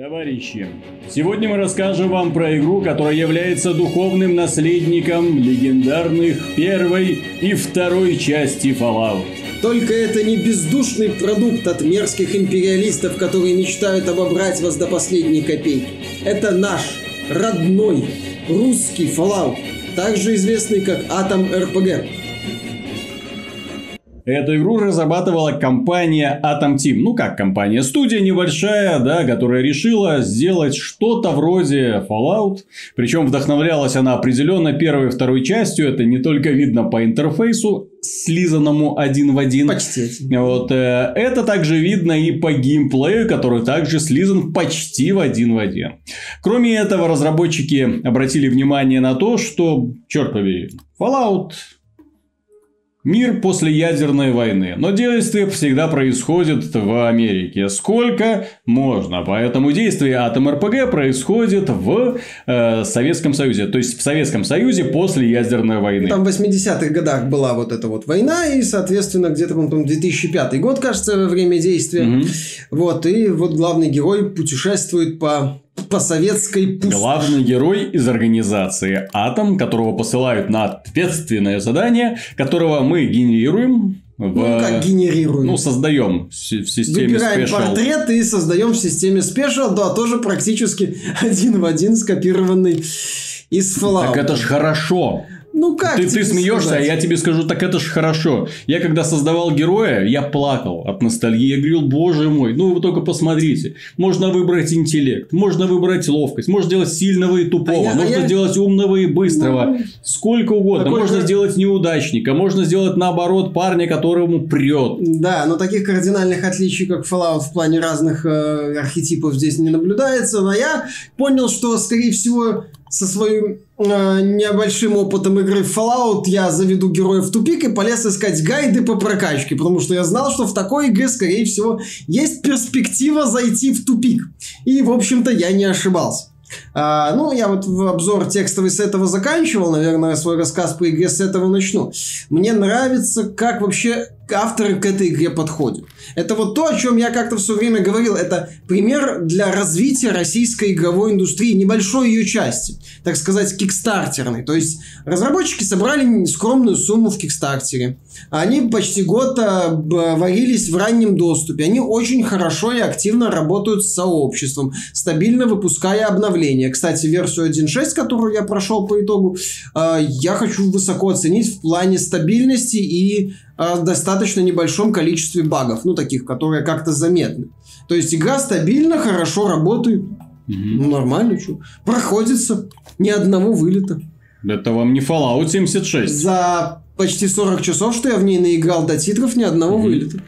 Товарищи, сегодня мы расскажем вам про игру, которая является духовным наследником легендарных первой и второй части Fallout. Только это не бездушный продукт от мерзких империалистов, которые мечтают обобрать вас до последней копейки. Это наш, родной, русский Fallout, также известный как Atom RPG. Эту игру разрабатывала компания Atom Team. Ну как компания? Студия небольшая, да, которая решила сделать что-то вроде Fallout. Причем вдохновлялась она определенно первой и второй частью. Это не только видно по интерфейсу, слизанному один в один. Почти. Вот, э, это также видно и по геймплею, который также слизан почти в один в один. Кроме этого, разработчики обратили внимание на то, что, черт побери, Fallout Мир после ядерной войны, но действие всегда происходит в Америке. Сколько можно, поэтому действие Атом РПГ происходит в э, Советском Союзе, то есть в Советском Союзе после ядерной войны. Там в 80-х годах была вот эта вот война, и, соответственно, где-то, по-моему, 2005 год, кажется, время действия. Угу. Вот, и вот главный герой путешествует по по советской пустоши. Главный герой из организации Атом, которого посылают на ответственное задание, которого мы генерируем в... Ну, как генерируем? Ну, создаем в системе Выбираем Special. портрет и создаем в системе Special, да, тоже практически один в один скопированный из Fallout. Так это ж хорошо. Ну как? Ты, ты смеешься, а я тебе скажу, так это ж хорошо. Я когда создавал героя, я плакал от ностальгии. Я говорил, боже мой, ну вы только посмотрите. Можно выбрать интеллект, можно выбрать ловкость, можно сделать сильного и тупого, а я, можно а я... сделать умного и быстрого. Ну, Сколько угодно. Такой можно же... сделать неудачника, можно сделать наоборот парня, которому прет. Да, но таких кардинальных отличий, как Fallout в плане разных э, архетипов здесь не наблюдается. Но я понял, что, скорее всего, со своим э, небольшим опытом игры в Fallout я заведу героя в тупик и полез искать гайды по прокачке, потому что я знал, что в такой игре, скорее всего, есть перспектива зайти в тупик. И, в общем-то, я не ошибался. А, ну, я вот в обзор текстовый с этого заканчивал, наверное, свой рассказ по игре с этого начну. Мне нравится, как вообще авторы к этой игре подходят. Это вот то, о чем я как-то все время говорил. Это пример для развития российской игровой индустрии, небольшой ее части, так сказать, кикстартерной. То есть разработчики собрали скромную сумму в кикстартере. Они почти год а, варились в раннем доступе. Они очень хорошо и активно работают с сообществом, стабильно выпуская обновления. Кстати, версию 1.6, которую я прошел по итогу, а, я хочу высоко оценить в плане стабильности и достаточно небольшом количестве багов, ну, таких, которые как-то заметны. То есть игра стабильно, хорошо работает. Угу. Ну, нормально, что. Проходится. Ни одного вылета. Это вам не Fallout 76. За почти 40 часов, что я в ней наиграл до титров, ни одного угу. вылета.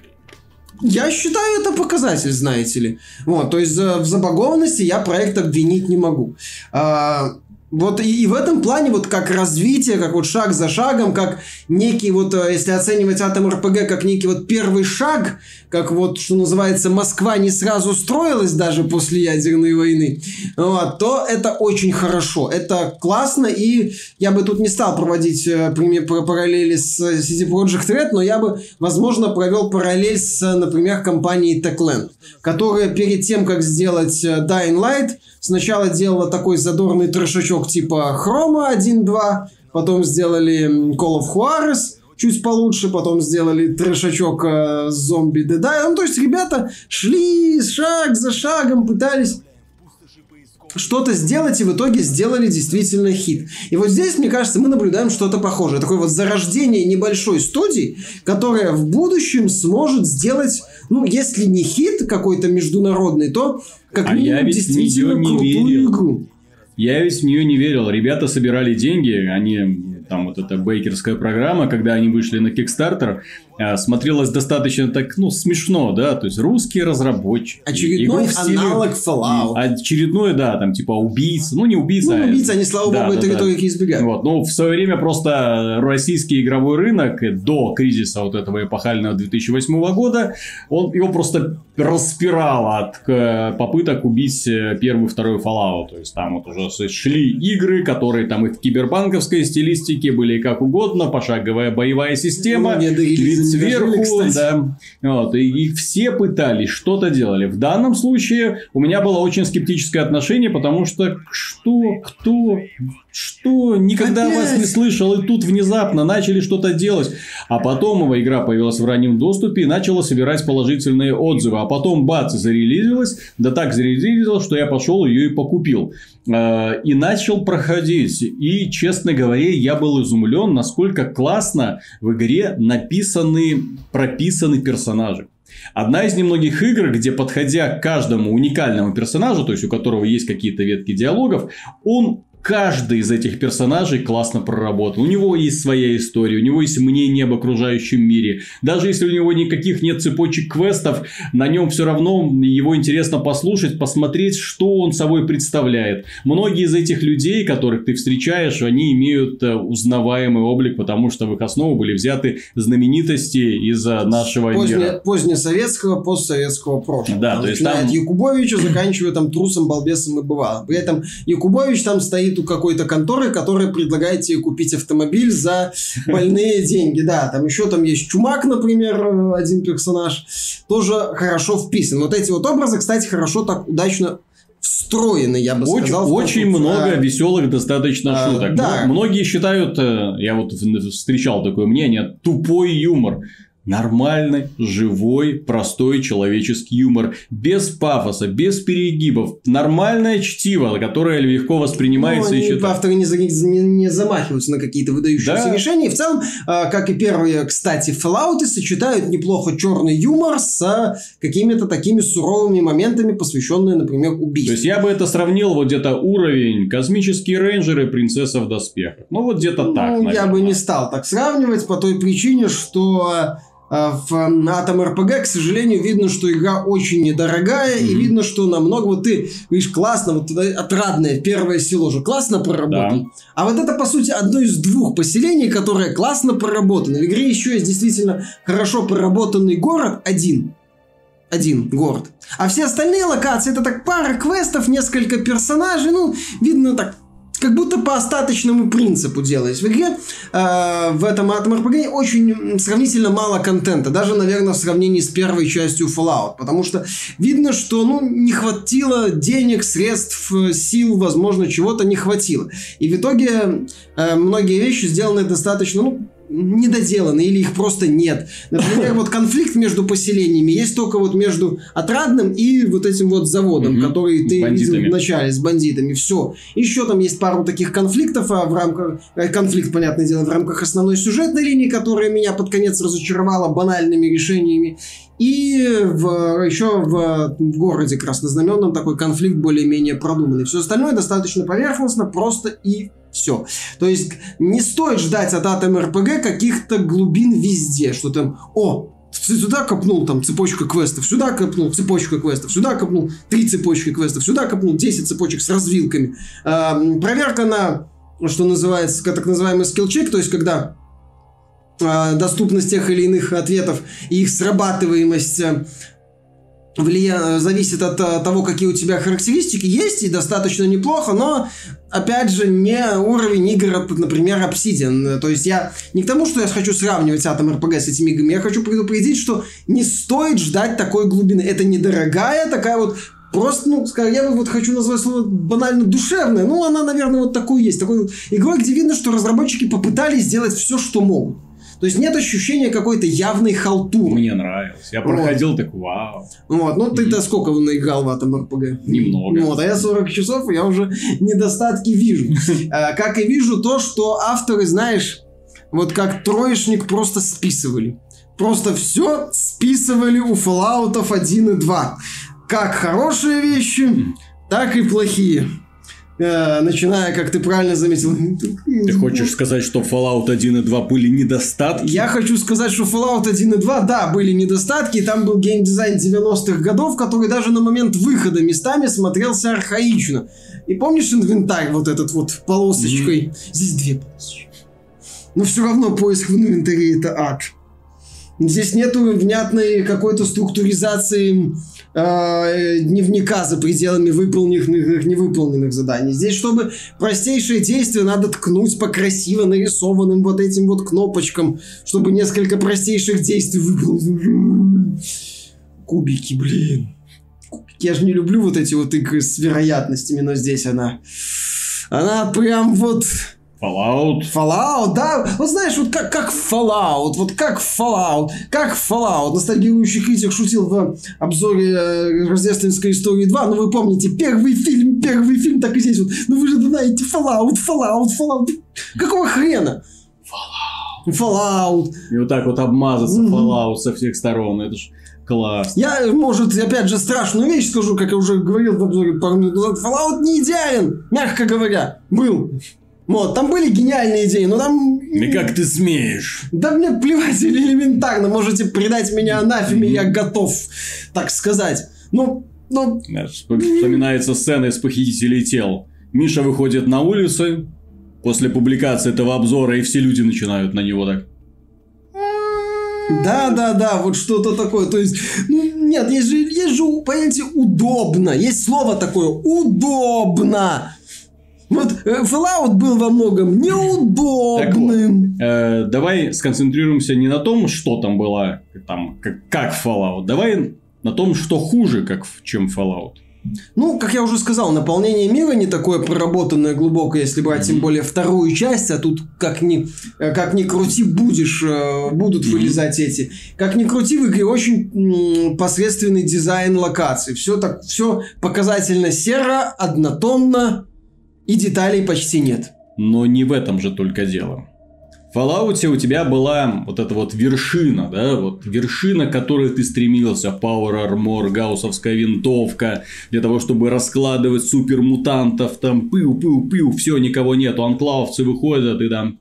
Я считаю, это показатель, знаете ли. Вот, то есть в забагованности я проект обвинить не могу. А, вот и, и в этом плане вот как развитие, как вот шаг за шагом, как некий вот, э, если оценивать Атом РПГ как некий вот первый шаг, как вот, что называется, Москва не сразу строилась даже после ядерной войны, вот, то это очень хорошо, это классно, и я бы тут не стал проводить э, пример, параллели с CD Projekt Red, но я бы, возможно, провел параллель с, например, компанией Techland, которая перед тем, как сделать э, Dying Light, сначала делала такой задорный трешачок типа Хрома 1.2, потом сделали Call of Juarez, чуть получше, потом сделали трешачок э, зомби Dead Ну, то есть ребята шли шаг за шагом, пытались что-то сделать и в итоге сделали действительно хит. И вот здесь, мне кажется, мы наблюдаем что-то похожее. Такое вот зарождение небольшой студии, которая в будущем сможет сделать, ну, если не хит какой-то международный, то как а минимум я действительно не крутую верил. игру. Я ведь в нее не верил. Ребята собирали деньги, они там вот эта бейкерская программа, когда они вышли на Kickstarter, а, смотрелось достаточно так, ну, смешно, да, то есть русские разработчики. Очередной стиле... аналог Fallout. Очередной, да, там типа убийца, ну не убийца. Ну, убийца, они, слава да, богу, да, это да. риторики избегают. Вот, ну, в свое время просто российский игровой рынок до кризиса вот этого эпохального 2008 года, он, его просто распирало от э, попыток убить э, первый второй Fallout. То есть там вот уже шли игры, которые там и в кибербанковской стилистике были как угодно, пошаговая боевая система, Ну, вид сверху, кстати. да. Вот, и, и все пытались, что-то делали. В данном случае у меня было очень скептическое отношение, потому что что, кто, что, никогда Опять? вас не слышал, и тут внезапно начали что-то делать. А потом его игра появилась в раннем доступе и начала собирать положительные отзывы. А потом бац, зарелизилась. Да так зарелизилась, что я пошел ее и покупил. Э, И начал проходить. И, честно говоря, я был изумлен, насколько классно в игре написаны, прописаны персонажи. Одна из немногих игр, где, подходя к каждому уникальному персонажу, то есть у которого есть какие-то ветки диалогов, он каждый из этих персонажей классно проработан. У него есть своя история, у него есть мнение об окружающем мире. Даже если у него никаких нет цепочек квестов, на нем все равно его интересно послушать, посмотреть, что он собой представляет. Многие из этих людей, которых ты встречаешь, они имеют э, узнаваемый облик, потому что в их основу были взяты знаменитости из э, нашего мира. Поздне, позднесоветского, постсоветского прошлого. Да, то есть там- Якубовича, заканчивая там трусом, балбесом и бывалым. При этом Якубович там стоит у какой-то конторы, которая предлагает тебе купить автомобиль за больные деньги. Да, там еще там есть Чумак, например, э, один персонаж, тоже хорошо вписан. Вот эти вот образы, кстати, хорошо так удачно встроены, я бы Очень, сказал. очень конструкцию. много А, веселых достаточно а, шуток. да. М- Многие считают, э, я вот встречал такое мнение, тупой юмор. Нормальный, живой, простой человеческий юмор. Без пафоса, без перегибов. Нормальное чтиво, которое легко воспринимается Ну, они, считается. авторы не, не- не замахиваются на какие-то выдающиеся Да. решения. И в целом, а, как и первые, кстати, Fallout, сочетают неплохо черный юмор с какими-то такими суровыми моментами, посвященные, например, То убийству. есть я бы это сравнил вот где-то уровень космические рейнджеры, принцесса в доспехах. Ну вот где-то так. Ну, я бы не стал так сравнивать по той причине, что в м, Atom RPG, к сожалению, видно, что игра очень недорогая, и Мгм. видно, что намного, вот ты говоришь, классно, вот отрадное первое село же классно проработано. А вот это, по сути, одно из двух поселений, которое классно проработано. В игре еще есть действительно хорошо проработанный город один. Один город. А все остальные локации это так пара квестов, несколько персонажей. Ну, видно так, как будто по остаточному принципу делается. В игре э, в этом Atom RPG очень сравнительно мало контента. Даже, наверное, в сравнении с первой частью Fallout. Потому что видно, что ну, не хватило денег, средств, э, сил, возможно, чего-то не хватило. И в итоге э, многие вещи сделаны достаточно, ну, недоделаны или их просто нет. Например, вот конфликт между поселениями есть только вот между Отрадным и вот этим вот заводом, Мгм. который ты видел бандитами. в начале с бандитами. Все. Еще там есть пару таких конфликтов, а в рамках... э, Конфликт, понятное дело, в рамках основной сюжетной линии, которая меня под конец разочаровала банальными решениями. И в, еще в, в городе краснознаменном такой конфликт более-менее продуманный. Все остальное достаточно поверхностно, просто и все. То есть не стоит ждать от Atom RPG каких-то глубин везде, что там, о, сюда копнул там цепочка квестов, сюда копнул цепочка квестов, сюда копнул три цепочки квестов, сюда копнул 10 цепочек с развилками. Эм, проверка на, что называется, так называемый скилл-чек, то есть когда э, доступность тех или иных ответов и их срабатываемость э, влия... зависит от э, того, какие у тебя характеристики есть, и достаточно неплохо, но, опять же, не уровень игр, например, Obsidian. То есть я не к тому, что я хочу сравнивать Atom RPG с этими играми, я хочу предупредить, что не стоит ждать такой глубины. Это недорогая такая вот Просто, ну, скажем, я бы вот хочу назвать слово банально душевное. Ну, она, наверное, вот такой есть. Такой вот игрой, где видно, что разработчики попытались сделать все, что могут. То есть нет ощущения какой-то явной халтуры. Мне нравилось. Я проходил так, вау. Вот, ну ты-то сколько наиграл в этом РПГ? Немного. Вот, а я 40 часов, и я уже недостатки вижу. А, Как и вижу то, что авторы, знаешь, вот как троечник просто списывали. Просто все списывали у Fallout 1 и 2. Как хорошие вещи, так и плохие. Э, Начиная, как ты правильно заметил... Ты хочешь сказать, что Fallout 1 и 2 были недостатки? Я хочу сказать, что Fallout 1 и 2, да, были недостатки, и там был геймдизайн 90-х годов, который даже на момент выхода местами смотрелся архаично. И помнишь инвентарь вот этот вот полосочкой? Здесь две полосочки. Но все равно поиск в инвентаре это ад. Здесь нету внятной какой-то структуризации э, дневника за пределами выполненных невыполненных заданий. Здесь, чтобы простейшие действия надо ткнуть по красиво нарисованным вот этим вот кнопочкам, чтобы несколько простейших действий выполнить. Кубики, блин. Я же не люблю вот эти вот игры с вероятностями, но здесь она... Она прям вот... Fallout. Fallout, да. Вот знаешь, вот как, как Fallout, вот как Fallout, как Fallout. Ностальгирующий критик шутил в обзоре э, рождественской истории 2. Ну, вы помните, первый фильм, первый фильм, так и здесь вот. Ну, вы же знаете, Fallout, Fallout, Fallout. Какого хрена? Fallout. Fallout. И вот так вот обмазаться mm-hmm. Fallout со всех сторон. Это ж класс. Я, может, опять же, страшную вещь скажу, как я уже говорил в обзоре пару минут назад. Fallout не идеален, мягко говоря. Был. Вот, там были гениальные идеи, но там... И как ты смеешь? Да мне плевать, или элементарно, можете предать меня анафеме, mm-hmm. я готов, так сказать. Ну, ну... Вспоминается сцена из «Похитителей тел». Миша выходит на улицу после публикации этого обзора, и все люди начинают на него так. Да, да, да, вот что-то такое. То есть, ну, нет, есть же, есть же, понимаете, удобно. Есть слово такое удобно. Вот э, Fallout был во многом неудобным. Вот, э, давай сконцентрируемся не на том, что там было, там, как, как Fallout. Давай на том, что хуже, как, чем Fallout. Ну, как я уже сказал, наполнение мира не такое проработанное глубокое, если брать тем более вторую часть, а тут как ни, э, как ни крути, будешь, э, будут вылезать эти. Как ни крути, в игре очень посредственный дизайн локаций. Все так, все показательно серо, однотонно, и деталей почти нет. Но не в этом же только дело. В Fallout у тебя была вот эта вот вершина, да, вот вершина, к которой ты стремился, Power Armor, гауссовская винтовка, для того, чтобы раскладывать супермутантов, там, пыл-пыл-пыл, все, никого нету, анклавцы выходят, и там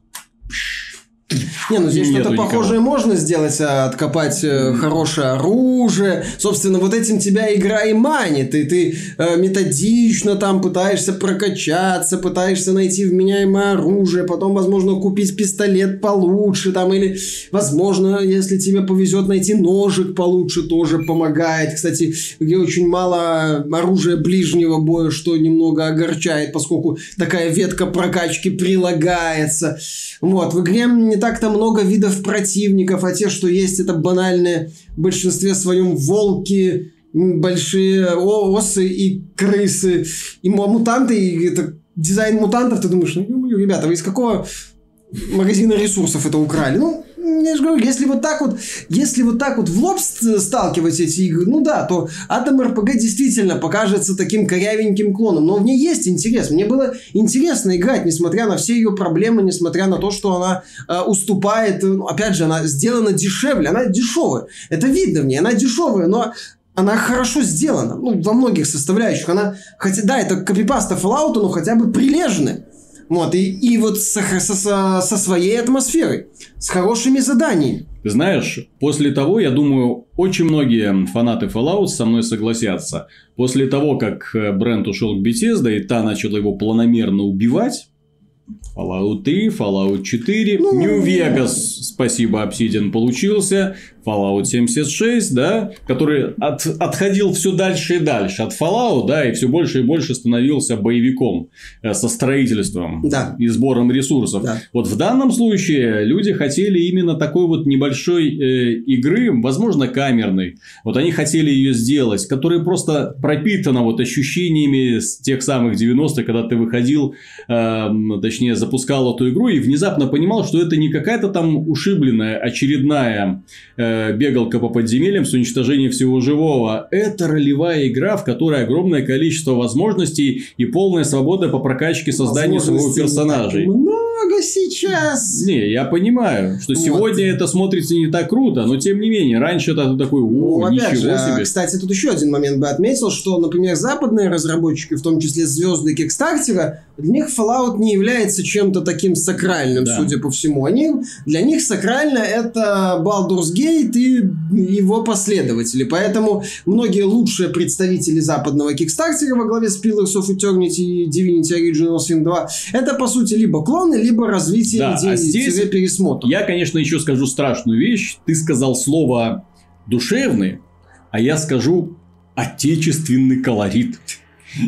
не, ну здесь что-то похожее можно сделать, а, откопать mm. хорошее оружие. Собственно, вот этим тебя игра и манит. И ты э, методично там пытаешься прокачаться, пытаешься найти вменяемое оружие, потом, возможно, купить пистолет получше там, или, возможно, если тебе повезет найти ножик получше, тоже помогает. Кстати, где очень мало оружия ближнего боя, что немного огорчает, поскольку такая ветка прокачки прилагается. Вот, в игре не так-то много видов противников, а те, что есть, это банальные в большинстве своем волки, большие осы и крысы, и мутанты, и это дизайн мутантов, ты думаешь, ну, ребята, вы из какого магазина ресурсов это украли? Ну, я же говорю, если вот так вот, если вот так вот в лоб сталкивать эти игры, ну да, то Atom RPG действительно покажется таким корявеньким клоном. Но в ней есть интерес. Мне было интересно играть, несмотря на все ее проблемы, несмотря на то, что она э, уступает. Ну, опять же, она сделана дешевле, она дешевая. Это видно в ней, она дешевая, но она хорошо сделана, ну, во многих составляющих. Она, хотя, да, это копипаста Fallout, но хотя бы прилежная. Вот, и, и вот со, со, со своей атмосферой, с хорошими заданиями. Ты знаешь, после того, я думаю, очень многие фанаты Fallout со мной согласятся. После того, как э, бренд ушел к Bethesda, и та начала его планомерно убивать, Fallout 3, Fallout 4, ну, New Vegas, спасибо, Obsidian получился, Fallout 76, да, который от, отходил все дальше и дальше от Fallout, да, и все больше и больше становился боевиком э, со строительством да. и сбором ресурсов. Да. Вот в данном случае люди хотели именно такой вот небольшой э, игры, возможно, камерной. Вот они хотели ее сделать, которая просто пропитана вот ощущениями с тех самых 90-х, когда ты выходил, э, точнее, запускал эту игру и внезапно понимал, что это не какая-то там ушибленная очередная э, Э, бегалка по подземельям с уничтожением всего живого. Это ролевая игра, в которой огромное количество возможностей и полная свобода по прокачке создания своего персонажей. Много сейчас. Не, я понимаю, что вот. сегодня это смотрится не так круто, но тем не менее, раньше это такой, о, ну, ничего же, себе. Кстати, тут еще один момент бы отметил, что, например, западные разработчики, в том числе звезды Кикстартера, для них Fallout не является чем-то таким сакральным, да. судя по всему. Они, для них сакрально это Baldur's Gate и его последователи. Поэтому многие лучшие представители западного Кикстартера во главе с Pillars of Eternity и Divinity Original Sin 2 это, по сути, либо клоны, либо развитие да, идеи, а здесь пересмотр. Я, конечно, еще скажу страшную вещь. Ты сказал слово «душевный», а я скажу отечественный колорит.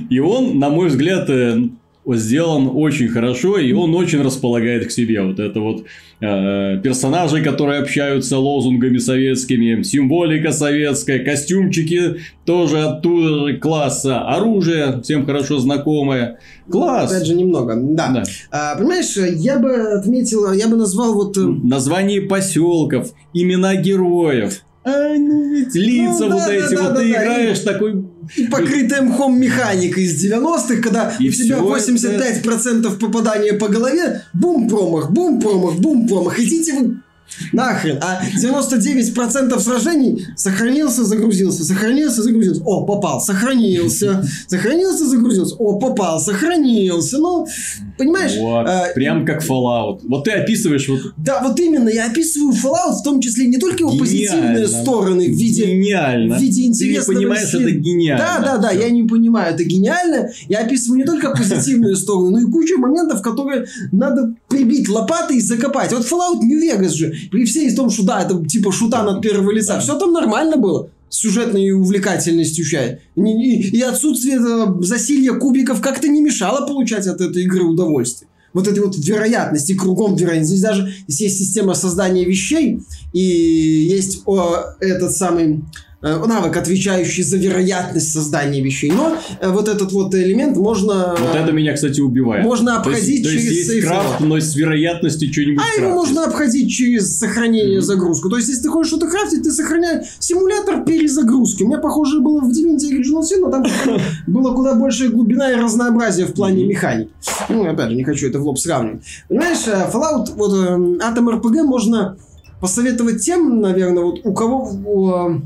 И он, на мой взгляд, э, сделан очень хорошо, и он очень располагает к себе. Вот это вот э, персонажи, которые общаются лозунгами советскими, символика советская, костюмчики тоже оттуда же класса, оружие всем хорошо знакомое. Класс! Опять же, немного, да. да. А, понимаешь, я бы отметил, я бы назвал вот... Э, Название поселков, имена героев. А, ну ведь лица ну, вот да, эти, да, вот да, ты да, играешь и, такой... И покрытая мхом механика из 90-х, когда и у тебя 85% это... попадания по голове, бум промах, бум промах, бум промах. Идите вы Нахрен. А 99% сражений сохранился, загрузился, сохранился, загрузился. О, попал, сохранился. Сохранился, загрузился. О, попал, сохранился. Ну, понимаешь? Вот, э, прям как Fallout. Вот ты описываешь вот... Да, вот именно. Я описываю Fallout, в том числе не только его гениально. позитивные стороны в виде... Гениально. В виде интересного... Ты не понимаешь, это гениально. Да, да, да, я не понимаю, это гениально. Я описываю не только позитивные стороны, но и кучу моментов, которые надо прибить лопатой и закопать. Вот Fallout New Vegas же при всей том, что да, это типа шута от первого лица, все там нормально было с сюжетной увлекательностью чай. И, и отсутствие засилья кубиков как-то не мешало получать от этой игры удовольствие. Вот этой вот вероятности, кругом вероятности. Здесь даже здесь есть система создания вещей, и есть о, этот самый навык, отвечающий за вероятность создания вещей. Но э, вот этот вот элемент можно... Вот это меня, кстати, убивает. Можно обходить то есть, через то есть крафт, но с вероятностью что-нибудь А его можно обходить через сохранение mm-hmm. загрузку. То есть, если ты хочешь что-то крафтить, ты сохраняешь симулятор перезагрузки. У меня, похоже, было в Divinity Original Sin, но там было куда больше глубина и разнообразие в плане механики. Ну, опять же, не хочу это в лоб сравнивать. Понимаешь, э, Fallout, вот Atom RPG можно посоветовать тем, наверное, вот у кого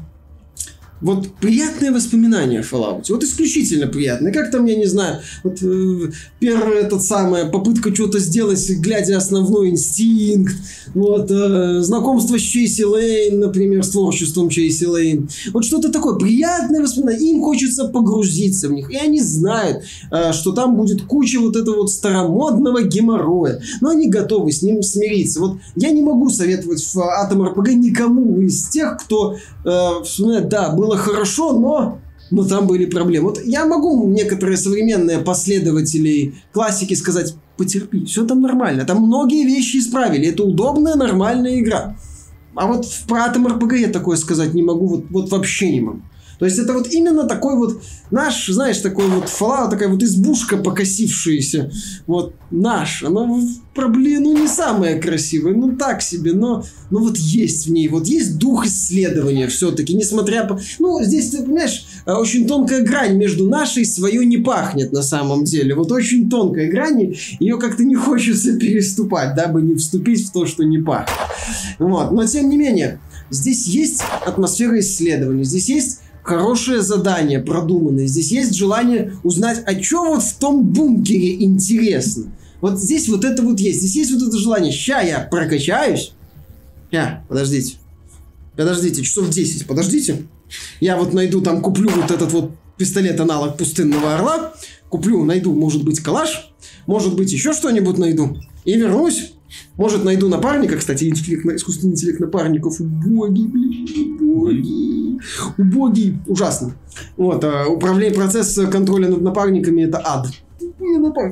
вот приятные воспоминания в Fallout. Вот исключительно приятные. Как там, я не знаю, вот э, первая этот самая попытка что-то сделать, глядя основной инстинкт. Вот э, знакомство с Чейси Лейн, например, с творчеством Чейси Лейн. Вот что-то такое приятное воспоминание. Им хочется погрузиться в них. И они знают, э, что там будет куча вот этого вот старомодного геморроя. Но они готовы с ним смириться. Вот я не могу советовать в Atom RPG никому из тех, кто э, вспоминает, да, был было хорошо, но но там были проблемы. Вот я могу некоторые современные последователи классики сказать, потерпи, все там нормально. Там многие вещи исправили. Это удобная, нормальная игра. А вот про Atom RPG я такое сказать не могу, вот, вот вообще не могу. То есть это вот именно такой вот наш, знаешь, такой вот Fallout, такая вот избушка покосившаяся. Вот наш. Она, проблема, ну, не самая красивая, ну, так себе, но, но вот есть в ней, вот есть дух исследования все-таки, несмотря по... Ну, здесь, ты понимаешь, э, очень тонкая грань между нашей и свою не пахнет на самом деле. Вот очень тонкая грань, ее как-то не хочется переступать, дабы не вступить в то, что не пахнет. Вот, но тем не менее, здесь есть атмосфера исследования, здесь есть хорошее задание продуманное. Здесь есть желание узнать, а что вот в том бункере интересно. Вот здесь вот это вот есть. Здесь есть вот это желание. Ща я прокачаюсь. Я, подождите. Подождите, часов 10, подождите. Я вот найду там, куплю вот этот вот пистолет аналог пустынного орла. Куплю, найду, может быть, калаш. Может быть, еще что-нибудь найду. И вернусь. Может, найду напарника, кстати, интеллект, искусственный интеллект напарников. Убогий, блин, убогий. Убогий, ужасно. Вот, а, управление, процесс контроля над напарниками это ад.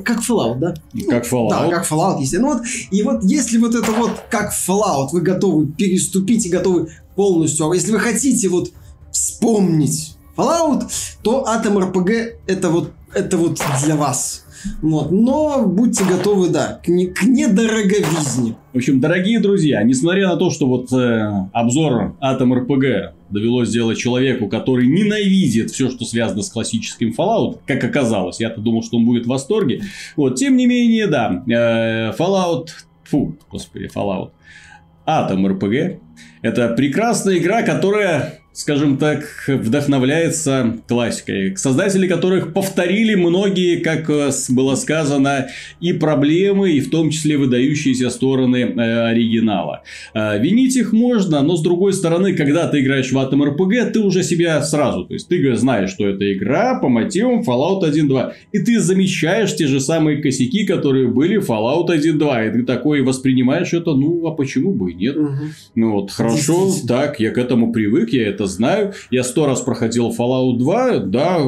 Как Fallout, да? Как Fallout. Да, как Fallout, естественно. Ну, вот, и вот если вот это вот как Fallout, вы готовы переступить и готовы полностью, а если вы хотите вот вспомнить Fallout, то Atom RPG это вот, это вот для вас. Вот. Но будьте готовы, да, к, не, к недороговизне. В общем, дорогие друзья, несмотря на то, что вот э, обзор Atom RPG довелось сделать человеку, который ненавидит все, что связано с классическим Fallout, как оказалось, я-то думал, что он будет в восторге. Вот, тем не менее, да, э, Fallout, фу, господи, Fallout, Atom RPG, это прекрасная игра, которая скажем так, вдохновляется классикой, создатели которых повторили многие, как э, было сказано, и проблемы, и в том числе выдающиеся стороны э, оригинала. Э, винить их можно, но с другой стороны, когда ты играешь в Atom RPG, ты уже себя сразу, то есть ты знаешь, что это игра по мотивам Fallout 1.2, и ты замечаешь те же самые косяки, которые были в Fallout 1.2, и ты такой воспринимаешь это, ну, а почему бы и нет? Угу. Ну вот, хорошо, так, я к этому привык, я это это знаю. Я сто раз проходил Fallout 2, да.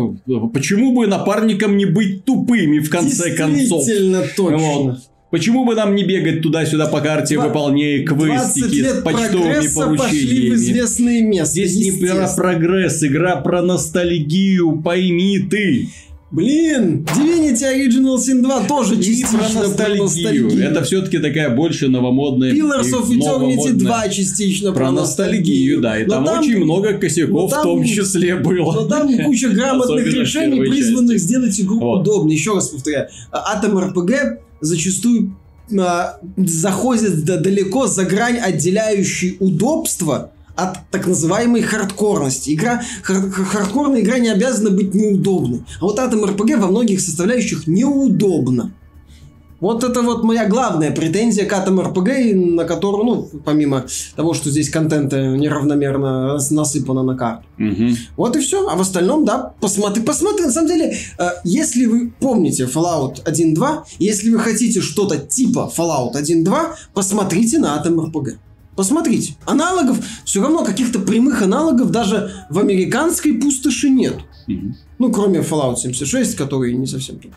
Почему бы напарникам не быть тупыми в конце концов? Действительно точно. Вот. Почему бы нам не бегать туда-сюда по карте, Два... выполняя квестики с почтовыми поручениями? пошли в известные места. Здесь не про прогресс, игра про ностальгию, пойми ты. Блин, Divinity Original Sin 2 тоже частично про ностальгию. ностальгию. Это все-таки такая больше новомодная... Pillars of Eternity 2 частично про, про ностальгию. да. И там, там очень много косяков там, в том числе было. Но там куча грамотных решений, призванных части. сделать игру вот. удобной. Еще раз повторяю. Atom RPG зачастую а, заходит далеко за грань, отделяющей удобство от так называемой хардкорности. Игра, хар, хардкорная игра не обязана быть неудобной. А вот Atom RPG во многих составляющих неудобно. Вот это вот моя главная претензия к Atom RPG, на которую, ну, помимо того, что здесь контента неравномерно насыпано на карту. Угу. Вот и все. А в остальном, да, посмотри, посмотри. На самом деле, э, если вы помните Fallout 1.2, если вы хотите что-то типа Fallout 1.2, посмотрите на Atom RPG. Посмотрите, аналогов, все равно каких-то прямых аналогов даже в американской пустоши нет. Угу. Ну, кроме Fallout 76, который не совсем тут.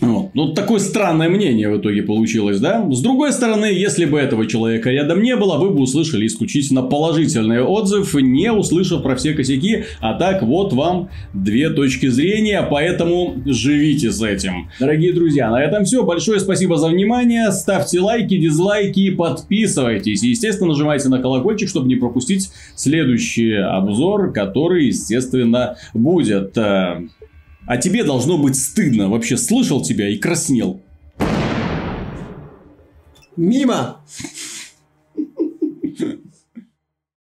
Вот. Ну, такое странное мнение в итоге получилось, да? С другой стороны, если бы этого человека рядом не было, вы бы услышали исключительно положительный отзыв, не услышав про все косяки. А так, вот вам две точки зрения, поэтому живите с этим. Дорогие друзья, на этом все. Большое спасибо за внимание. Ставьте лайки, дизлайки, подписывайтесь. И, естественно, нажимайте на колокольчик, чтобы не пропустить следующий обзор, который, естественно, будет. А тебе должно быть стыдно. Вообще слышал тебя и краснел. Мимо!